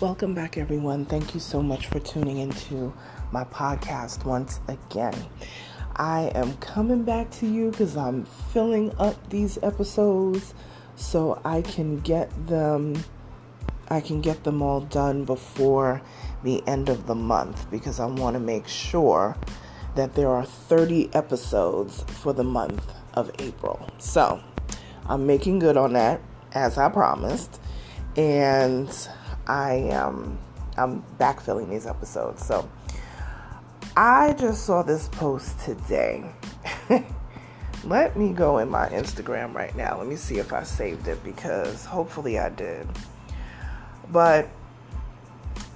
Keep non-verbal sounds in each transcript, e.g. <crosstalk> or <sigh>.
Welcome back, everyone. Thank you so much for tuning into my podcast once again. I am coming back to you because I'm filling up these episodes so I can get them I can get them all done before the end of the month because I want to make sure that there are 30 episodes for the month of April. So, I'm making good on that as I promised and I am I'm backfilling these episodes. So I just saw this post today. <laughs> Let me go in my Instagram right now. Let me see if I saved it because hopefully I did. But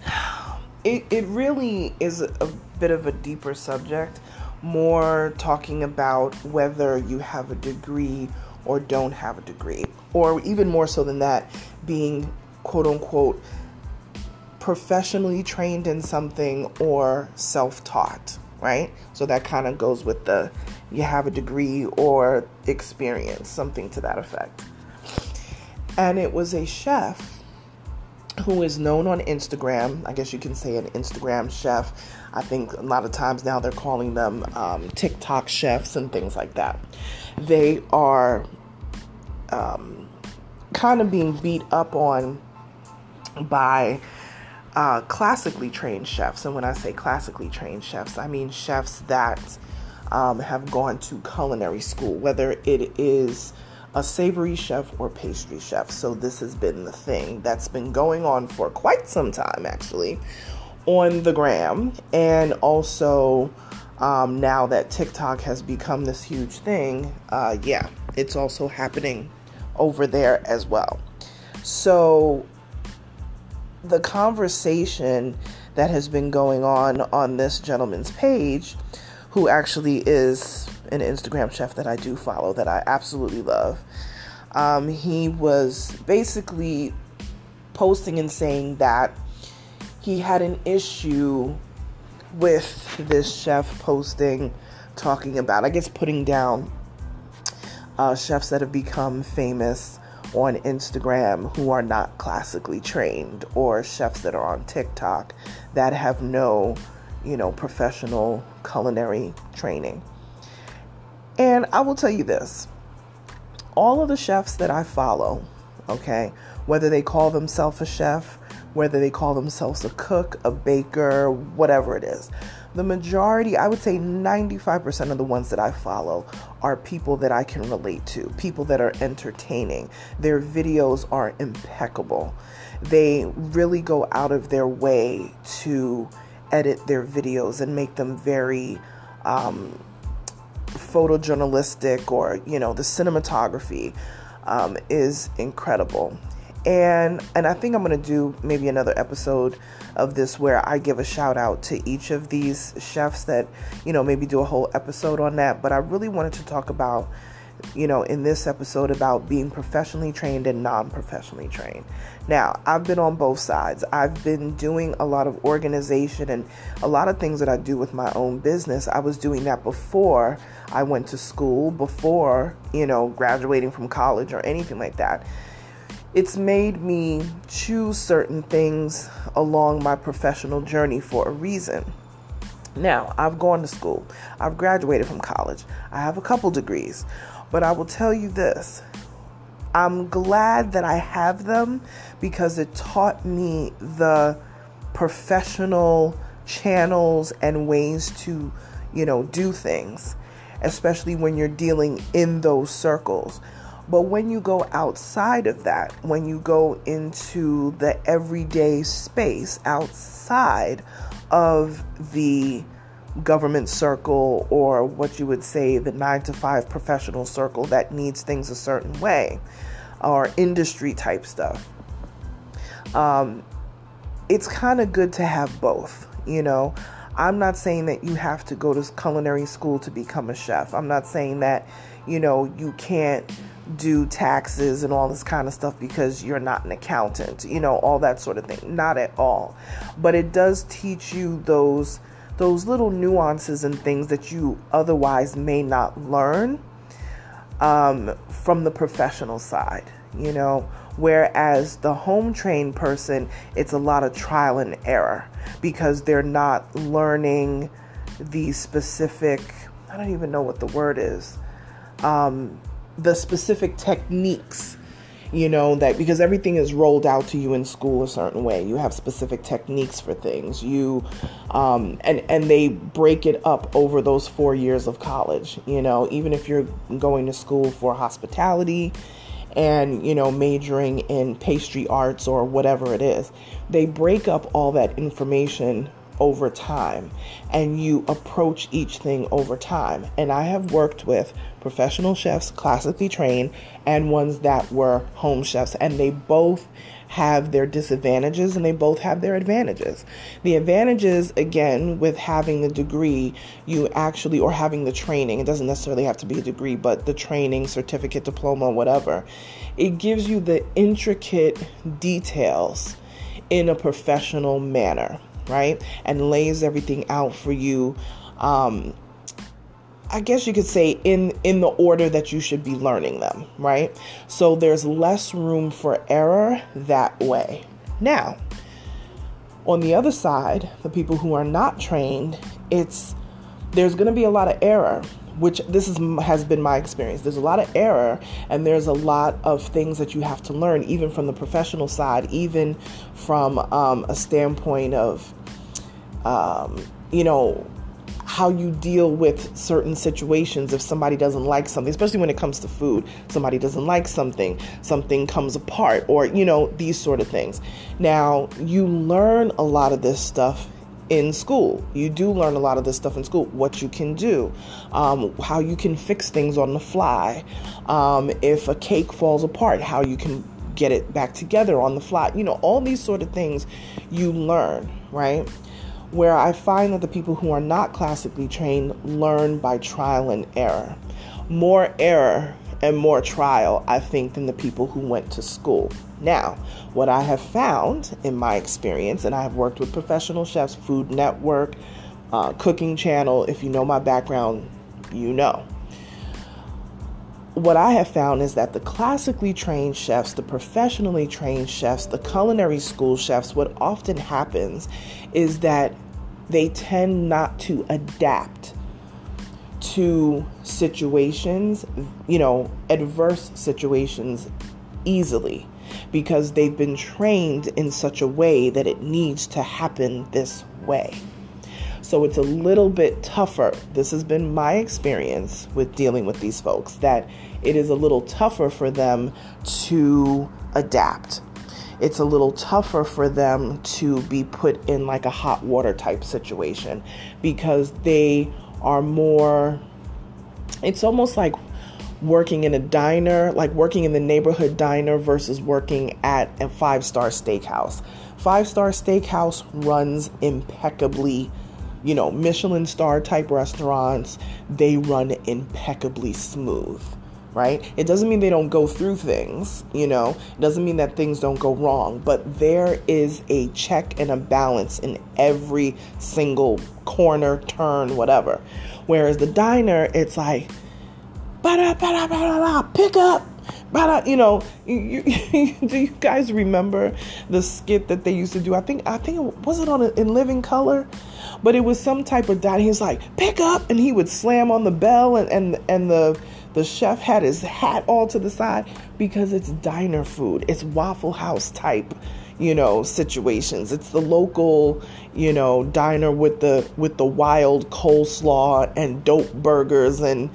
<sighs> it it really is a, bit of a deeper subject, more talking about whether you have a degree or don't have a degree, or even more so than that, being quote unquote professionally trained in something or self taught, right? So that kind of goes with the you have a degree or experience, something to that effect. And it was a chef who is known on Instagram. I guess you can say an Instagram chef. I think a lot of times now they're calling them um, TikTok chefs and things like that. They are um, kind of being beat up on by uh, classically trained chefs. And when I say classically trained chefs, I mean chefs that um, have gone to culinary school, whether it is a savory chef or pastry chef. So this has been the thing that's been going on for quite some time, actually, on the gram. And also, um, now that TikTok has become this huge thing, uh, yeah, it's also happening over there as well. So the conversation that has been going on on this gentleman's page, who actually is an Instagram chef that I do follow that I absolutely love. Um, he was basically posting and saying that he had an issue with this chef posting, talking about, I guess, putting down uh, chefs that have become famous on Instagram who are not classically trained or chefs that are on TikTok that have no, you know, professional culinary training. And I will tell you this all of the chefs that I follow, okay, whether they call themselves a chef, whether they call themselves a cook, a baker, whatever it is, the majority, I would say 95% of the ones that I follow are people that I can relate to, people that are entertaining. Their videos are impeccable. They really go out of their way to edit their videos and make them very um, photojournalistic or, you know, the cinematography um, is incredible and and I think I'm gonna do maybe another episode of this where I give a shout out to each of these chefs that you know maybe do a whole episode on that. But I really wanted to talk about you know in this episode about being professionally trained and non-professionally trained. Now I've been on both sides. I've been doing a lot of organization and a lot of things that I do with my own business. I was doing that before I went to school, before you know graduating from college or anything like that it's made me choose certain things along my professional journey for a reason. Now, I've gone to school, I've graduated from college, I have a couple degrees, but I will tell you this I'm glad that I have them because it taught me the professional channels and ways to, you know, do things, especially when you're dealing in those circles. But when you go outside of that, when you go into the everyday space outside of the government circle or what you would say the nine to five professional circle that needs things a certain way or industry type stuff, Um, it's kind of good to have both, you know. I'm not saying that you have to go to culinary school to become a chef. I'm not saying that, you know, you can't do taxes and all this kind of stuff because you're not an accountant, you know, all that sort of thing. Not at all. But it does teach you those those little nuances and things that you otherwise may not learn um, from the professional side, you know. Whereas the home trained person, it's a lot of trial and error because they're not learning the specific, I don't even know what the word is, um, the specific techniques you know that because everything is rolled out to you in school a certain way. You have specific techniques for things. You um, and and they break it up over those four years of college you know even if you're going to school for hospitality and you know majoring in pastry arts or whatever it is they break up all that information over time and you approach each thing over time. And I have worked with professional chefs, classically trained, and ones that were home chefs, and they both have their disadvantages and they both have their advantages. The advantages, again, with having the degree, you actually, or having the training, it doesn't necessarily have to be a degree, but the training, certificate, diploma, whatever, it gives you the intricate details in a professional manner right? And lays everything out for you. Um, I guess you could say in in the order that you should be learning them, right? So there's less room for error that way. Now, on the other side, the people who are not trained, it's there's going to be a lot of error, which this is has been my experience. There's a lot of error and there's a lot of things that you have to learn even from the professional side, even from um, a standpoint of um, you know, how you deal with certain situations if somebody doesn't like something, especially when it comes to food. Somebody doesn't like something, something comes apart, or, you know, these sort of things. Now, you learn a lot of this stuff in school. You do learn a lot of this stuff in school. What you can do, um, how you can fix things on the fly. Um, if a cake falls apart, how you can get it back together on the fly. You know, all these sort of things you learn, right? where I find that the people who are not classically trained learn by trial and error. More error and more trial, I think, than the people who went to school. Now, what I have found in my experience, and I have worked with professional chefs, Food Network, uh, Cooking Channel, if you know my background, you know. What I have found is that the classically trained chefs, the professionally trained chefs, the culinary school chefs, what often happens is that they tend not to adapt to situations, you know, adverse situations easily because they've been trained in such a way that it needs to happen this way. So it's a little bit tougher. This has been my experience with dealing with these folks that it is a little tougher for them to adapt it's a little tougher for them to be put in like a hot water type situation because they are more it's almost like working in a diner, like working in the neighborhood diner versus working at a five star steakhouse. Five star steakhouse runs impeccably, you know, Michelin star type restaurants, they run impeccably smooth right? It doesn't mean they don't go through things, you know, it doesn't mean that things don't go wrong, but there is a check and a balance in every single corner, turn, whatever. Whereas the diner, it's like, ba-da, pick up. Ba-da, you know, you, you, <laughs> do you guys remember the skit that they used to do? I think I think it was it on in Living Color, but it was some type of diner. He was like, pick up, and he would slam on the bell, and and and the the chef had his hat all to the side because it's diner food. It's Waffle House type, you know, situations. It's the local, you know, diner with the with the wild coleslaw and dope burgers and,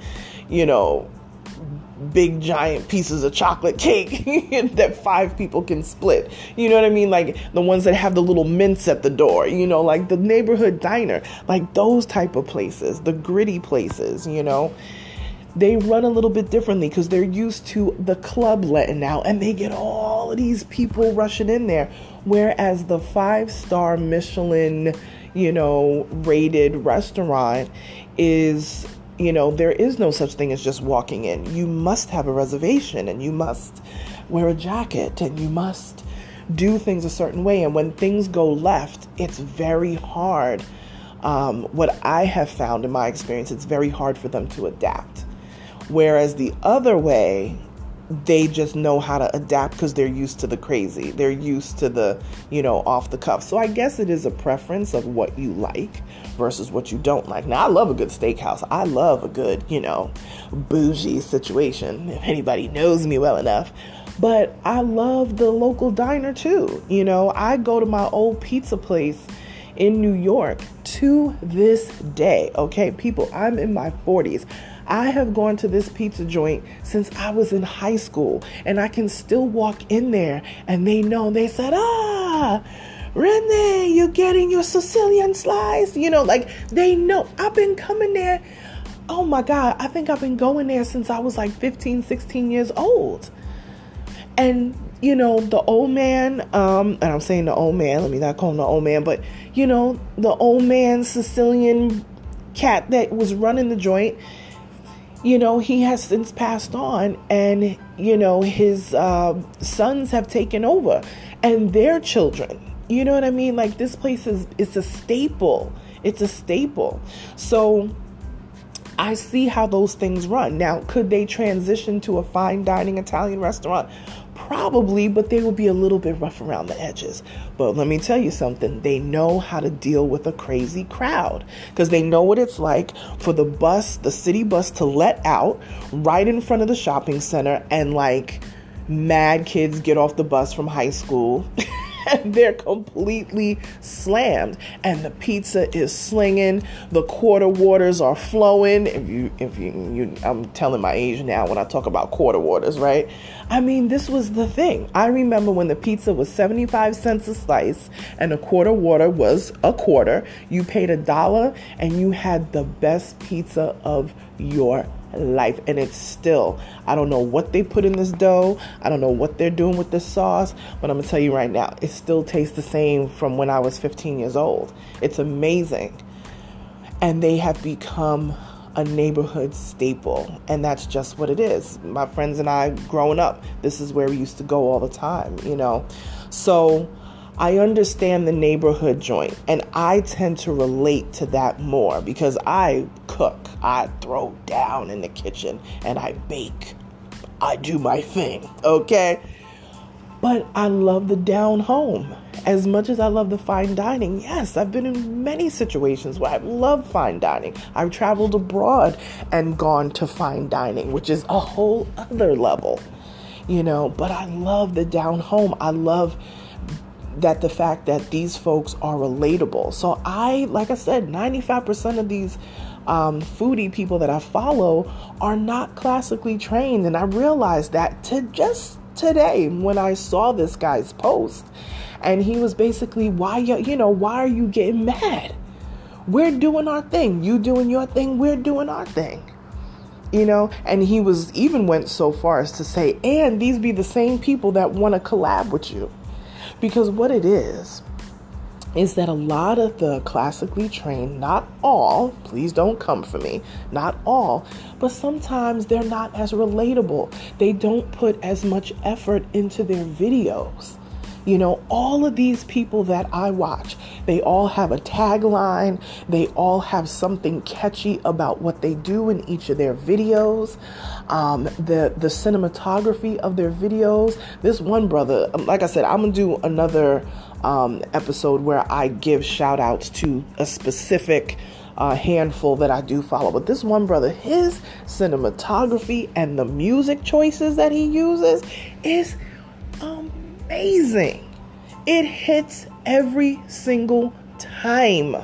you know, big giant pieces of chocolate cake <laughs> that five people can split. You know what I mean? Like the ones that have the little mints at the door, you know, like the neighborhood diner, like those type of places, the gritty places, you know they run a little bit differently because they're used to the club letting out and they get all of these people rushing in there. Whereas the five star Michelin, you know, rated restaurant is, you know, there is no such thing as just walking in. You must have a reservation and you must wear a jacket and you must do things a certain way. And when things go left, it's very hard. Um, what I have found in my experience, it's very hard for them to adapt. Whereas the other way, they just know how to adapt because they're used to the crazy. They're used to the, you know, off the cuff. So I guess it is a preference of what you like versus what you don't like. Now, I love a good steakhouse. I love a good, you know, bougie situation, if anybody knows me well enough. But I love the local diner too. You know, I go to my old pizza place in New York to this day. Okay, people, I'm in my 40s. I have gone to this pizza joint since I was in high school, and I can still walk in there and they know, they said, ah, Renee, you're getting your Sicilian slice. You know, like they know. I've been coming there. Oh my God, I think I've been going there since I was like 15, 16 years old. And you know, the old man, um, and I'm saying the old man, let me not call him the old man, but you know, the old man Sicilian cat that was running the joint, you know, he has since passed on, and you know, his uh, sons have taken over, and their children. You know what I mean? Like this place is it's a staple. It's a staple. So I see how those things run. Now, could they transition to a fine dining Italian restaurant? Probably, but they will be a little bit rough around the edges. But let me tell you something they know how to deal with a crazy crowd because they know what it's like for the bus, the city bus, to let out right in front of the shopping center and like mad kids get off the bus from high school. <laughs> and <laughs> they're completely slammed. And the pizza is slinging. The quarter waters are flowing. If you if you, you i'm telling my age now when i talk about quarter waters right? I mean this was the thing. I remember when the pizza was 75 cents a slice and a quarter water was a quarter you paid a dollar and you had the best pizza of your life and it's still i don't know what they put in this dough. I don't know what they're doing with this sauce but i'm gonna tell you right now it still tastes the same from when i was 15 years old. It's amazing. And they have become a neighborhood staple and that's just what it is. My friends and i growing up this is where we used to go all the time you know? So I understand the neighborhood joint and I tend to relate to that more because I cook, I throw down in the kitchen and I bake. I do my thing, okay? But I love the down home as much as I love the fine dining. Yes, I've been in many situations where I love fine dining. I've traveled abroad and gone to fine dining, which is a whole other level, you know. But I love the down home. I love that the fact that these folks are relatable. So I, like I said, 95% of these um, foodie people that I follow are not classically trained, and I realized that to just today when I saw this guy's post, and he was basically, "Why you, you know, why are you getting mad? We're doing our thing. You doing your thing. We're doing our thing." you know and he was even went so far as to say and these be the same people that want to collab with you because what it is, is that a lot of the classically trained, not all, please don't come for me, not all, but sometimes they're not as relatable. They don't put as much effort into their videos. You know, all of these people that I watch, they all have a tagline, they all have something catchy about what they do in each of their videos. Um, the the cinematography of their videos. This one brother, um, like I said, I'm gonna do another um, episode where I give shout outs to a specific uh, handful that I do follow. But this one brother, his cinematography and the music choices that he uses is amazing. It hits every single time.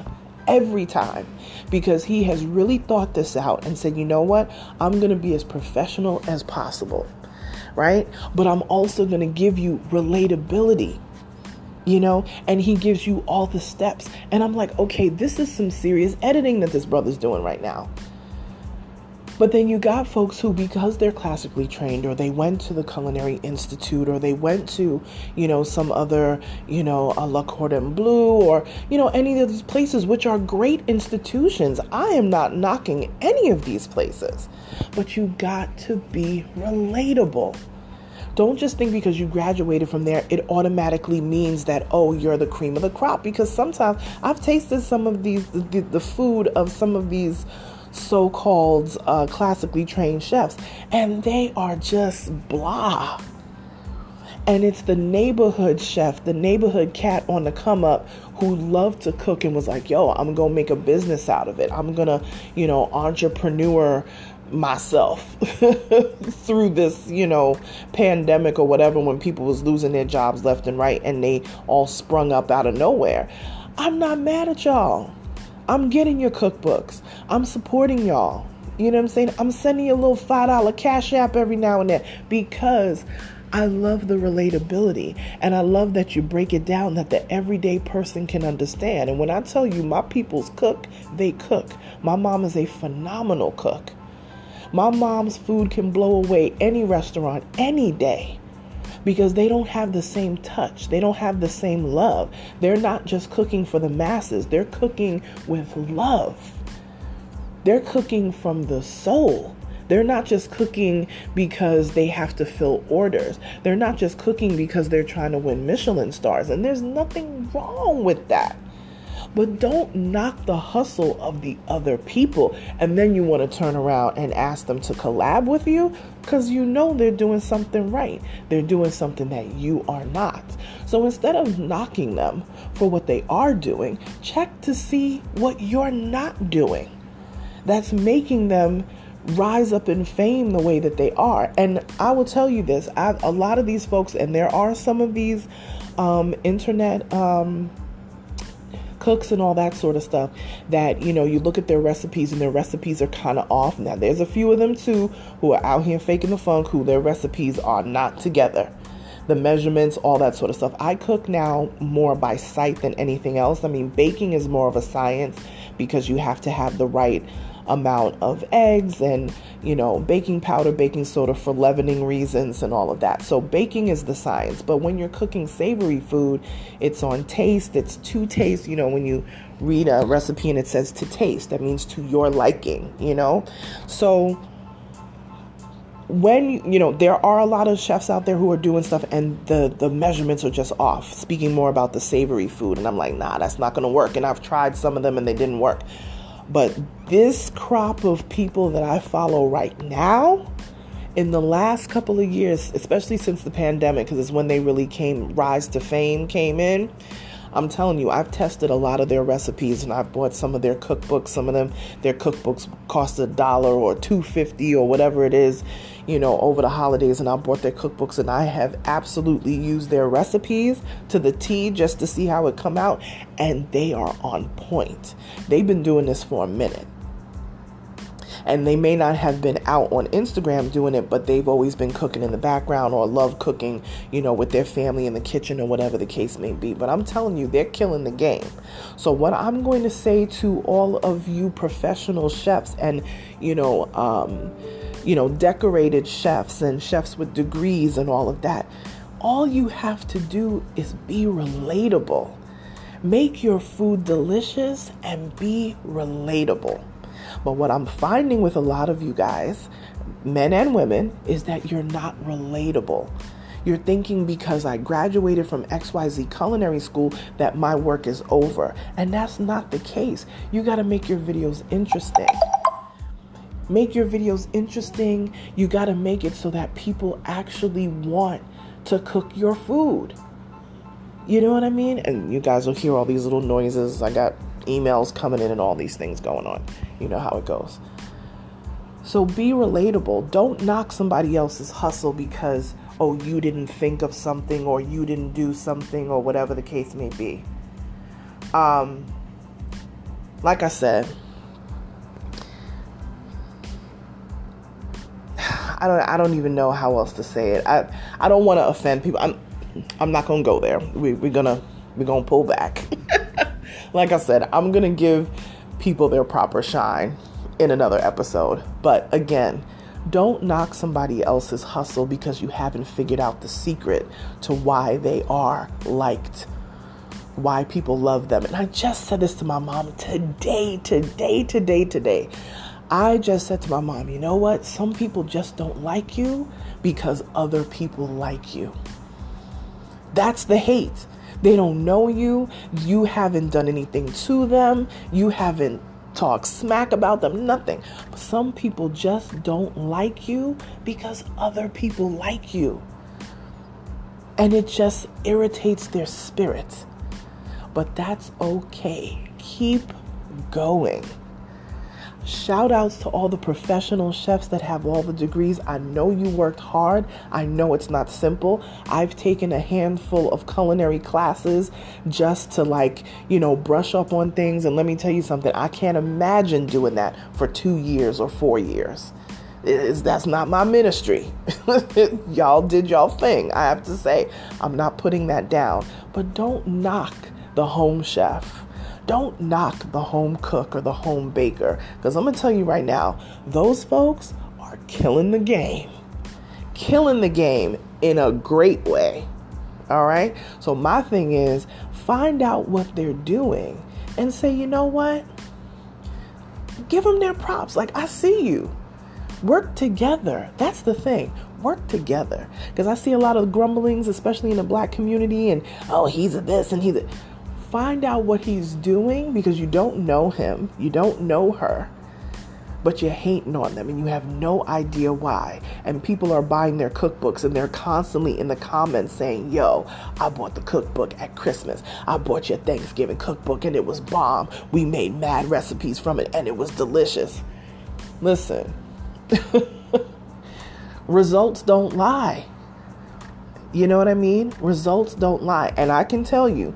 Every time. Because he has really thought this out and said, you know what? I'm going to be as professional as possible. Right? But I'm also going to give you relatability you know, and he gives you all the steps. And I'm like, okay, this is some serious editing that this brother's doing right now. But then you got folks who, because they're classically trained, or they went to the Culinary Institute, or they went to, you know, some other, you know, a La Cordon Bleu, or, you know, any of these places, which are great institutions. I am not knocking any of these places. But you got to be relatable. Don't just think because you graduated from there, it automatically means that, oh, you're the cream of the crop. Because sometimes I've tasted some of these, the, the food of some of these so called uh, classically trained chefs, and they are just blah. And it's the neighborhood chef, the neighborhood cat on the come up who loved to cook and was like, yo, I'm gonna make a business out of it. I'm gonna, you know, entrepreneur myself <laughs> through this, you know, pandemic or whatever when people was losing their jobs left and right and they all sprung up out of nowhere. I'm not mad at y'all. I'm getting your cookbooks. I'm supporting y'all. You know what I'm saying? I'm sending you a little $5 cash app every now and then because I love the relatability and I love that you break it down that the everyday person can understand. And when I tell you my people's cook, they cook. My mom is a phenomenal cook. My mom's food can blow away any restaurant any day because they don't have the same touch. They don't have the same love. They're not just cooking for the masses, they're cooking with love. They're cooking from the soul. They're not just cooking because they have to fill orders. They're not just cooking because they're trying to win Michelin stars. And there's nothing wrong with that. But don't knock the hustle of the other people and then you want to turn around and ask them to collab with you because you know they're doing something right. They're doing something that you are not. So instead of knocking them for what they are doing, check to see what you're not doing. That's making them rise up in fame the way that they are. And I will tell you this a lot of these folks, and there are some of these um, internet. Um, cooks and all that sort of stuff that you know you look at their recipes and their recipes are kind of off. Now there's a few of them too who are out here faking the funk who their recipes are not together. The measurements all that sort of stuff. I cook now more by sight than anything else. I mean baking is more of a science because you have to have the right amount of eggs and, you know, baking powder, baking soda for leavening reasons and all of that. So baking is the science. But when you're cooking savory food, it's on taste, it's to taste. You know, when you read a recipe and it says to taste, that means to your liking, you know? So when you know there are a lot of chefs out there who are doing stuff and the the measurements are just off speaking more about the savory food and i'm like nah that's not gonna work and i've tried some of them and they didn't work but this crop of people that I follow right now, in the last couple of years, especially since the pandemic, because it's when they really came, rise to fame came in. I'm telling you, I've tested a lot of their recipes and I've bought some of their cookbooks. Some of them, their cookbooks cost a dollar or two fifty or whatever it is, you know, over the holidays. And I bought their cookbooks and I have absolutely used their recipes to the T just to see how it come out, and they are on point. They've been doing this for a minute and they may not have been out on Instagram doing it, but they've always been cooking in the background or love cooking, you know, with their family in the kitchen or whatever the case may be. But I'm telling you, they're killing the game. So, what I'm going to say to all of you professional chefs and, you know, um, you know, decorated chefs and chefs with degrees and all of that, all you have to do is be relatable. Make your food delicious and be relatable. But what I'm finding with a lot of you guys, men and women, is that you're not relatable. You're thinking because I graduated from XYZ culinary school that my work is over. And that's not the case. You got to make your videos interesting. Make your videos interesting. You got to make it so that people actually want to cook your food. You know what I mean? And you guys will hear all these little noises. I got emails coming in and all these things going on. You know how it goes. So be relatable. Don't knock somebody else's hustle because, oh, you didn't think of something or you didn't do something or whatever the case may be. Um, like I said, I don't I don't even know how else to say it. I I don't want to offend people. I'm I'm not gonna go there. We, we're gonna we're gonna pull back. <laughs> like I said, I'm gonna give people their proper shine. in another episode. But again, don't knock somebody else's hustle because you haven't figured out the secret to why they are liked, why people love them. And I just said this to my mom today, today, today, today. I just said to my mom, you know what? Some people just don't like you because other people like you. That's the hate. They don't know you. You haven't done anything to them. You haven't talked smack about them, nothing. Some people just don't like you because other people like you. And it just irritates their spirit. But that's okay. Keep going. Shout outs to all the professional chefs that have all the degrees. I know you worked hard. I know it's not simple. I've taken a handful of culinary classes just to, like, you know, brush up on things. And let me tell you something, I can't imagine doing that for two years or four years. Is that's not my ministry. <laughs> y'all did y'all thing. I have to say, I'm not putting that down. But don't knock the home chef don't knock the home cook or the home baker because I'm going to tell you right now, those folks are killing the game. Killing the game in a great way. All right? So, my thing is find out what they're doing and say, you know what? Give them their props. Like, I see you. Work together. That's the thing. Work together. Because I see a lot of grumblings, especially in the black community, and oh, he's a this and he's a find out what he's doing because you don't know him, you don't know her, but you're hating on them and you have no idea why. And people are buying their cookbooks and they're constantly in the comments saying, Yo, I bought the cookbook at Christmas. I bought your Thanksgiving cookbook and it was bomb. We made mad recipes from it and it was delicious. Listen, <laughs> results don't lie. You know what I mean? Results don't lie. And I can tell you,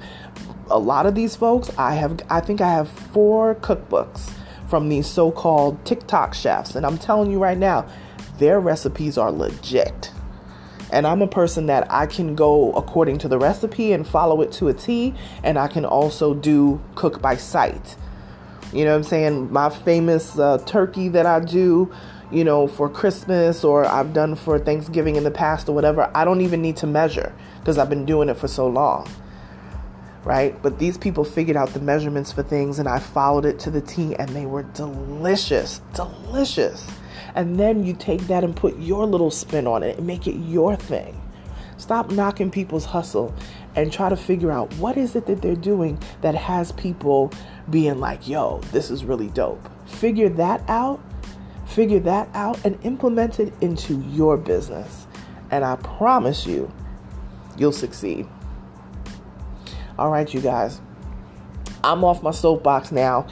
a lot of these folks, I have I think I have four cookbooks from these so-called TikTok chefs and I'm telling you right now, their recipes are legit. And I'm a person that I can go according to the recipe and follow it to a T and I can also do cook by sight. You know what I'm saying? My famous uh, turkey that I do, you know, for Christmas or I've done for Thanksgiving in the past or whatever, I don't even need to measure because I've been doing it for so long right? But these people figured out the measurements for things and I followed it to the T and they were delicious, delicious. And then you take that and put your little spin on it and make it your thing. Stop knocking people's hustle and try to figure out what is it that they're doing that has people being like, yo, this is really dope. Figure that out, figure that out, and implement it into your business. And I promise you, you'll succeed. All right, you guys. I'm off my soapbox now.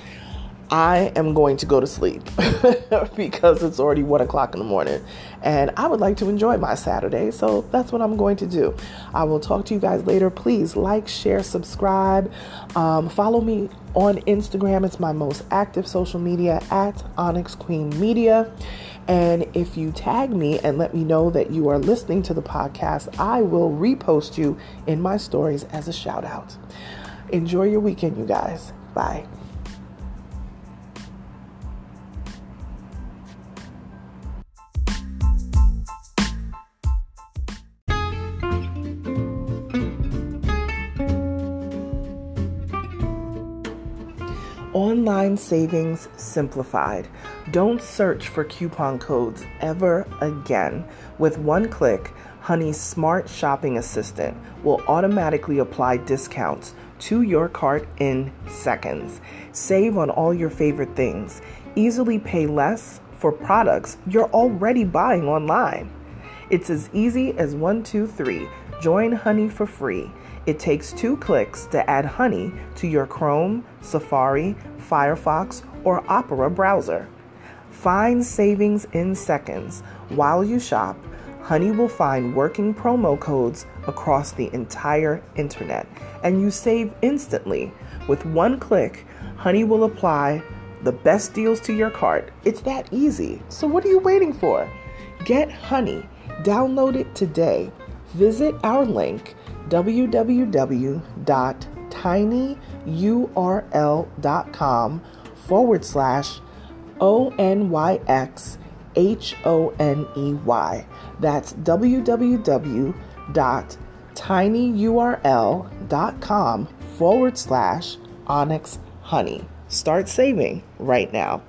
I am going to go to sleep <laughs> because it's already one o'clock in the morning and I would like to enjoy my Saturday. So that's what I'm going to do. I will talk to you guys later. Please like, share, subscribe. Um, follow me on Instagram. It's my most active social media at Onyx Queen Media. And if you tag me and let me know that you are listening to the podcast, I will repost you in my stories as a shout out. Enjoy your weekend, you guys. Bye. Savings simplified. Don't search for coupon codes ever again. With one click, Honey's smart shopping assistant will automatically apply discounts to your cart in seconds. Save on all your favorite things. Easily pay less for products you're already buying online. It's as easy as one, two, three. Join Honey for free. It takes two clicks to add Honey to your Chrome, Safari, Firefox, or Opera browser. Find savings in seconds. While you shop, Honey will find working promo codes across the entire internet, and you save instantly. With one click, Honey will apply the best deals to your cart. It's that easy. So, what are you waiting for? Get Honey. Download it today. Visit our link www.tinyurl.com forward slash O N Y X H O N E Y. That's www.tinyurl.com forward slash onyx honey. Start saving right now.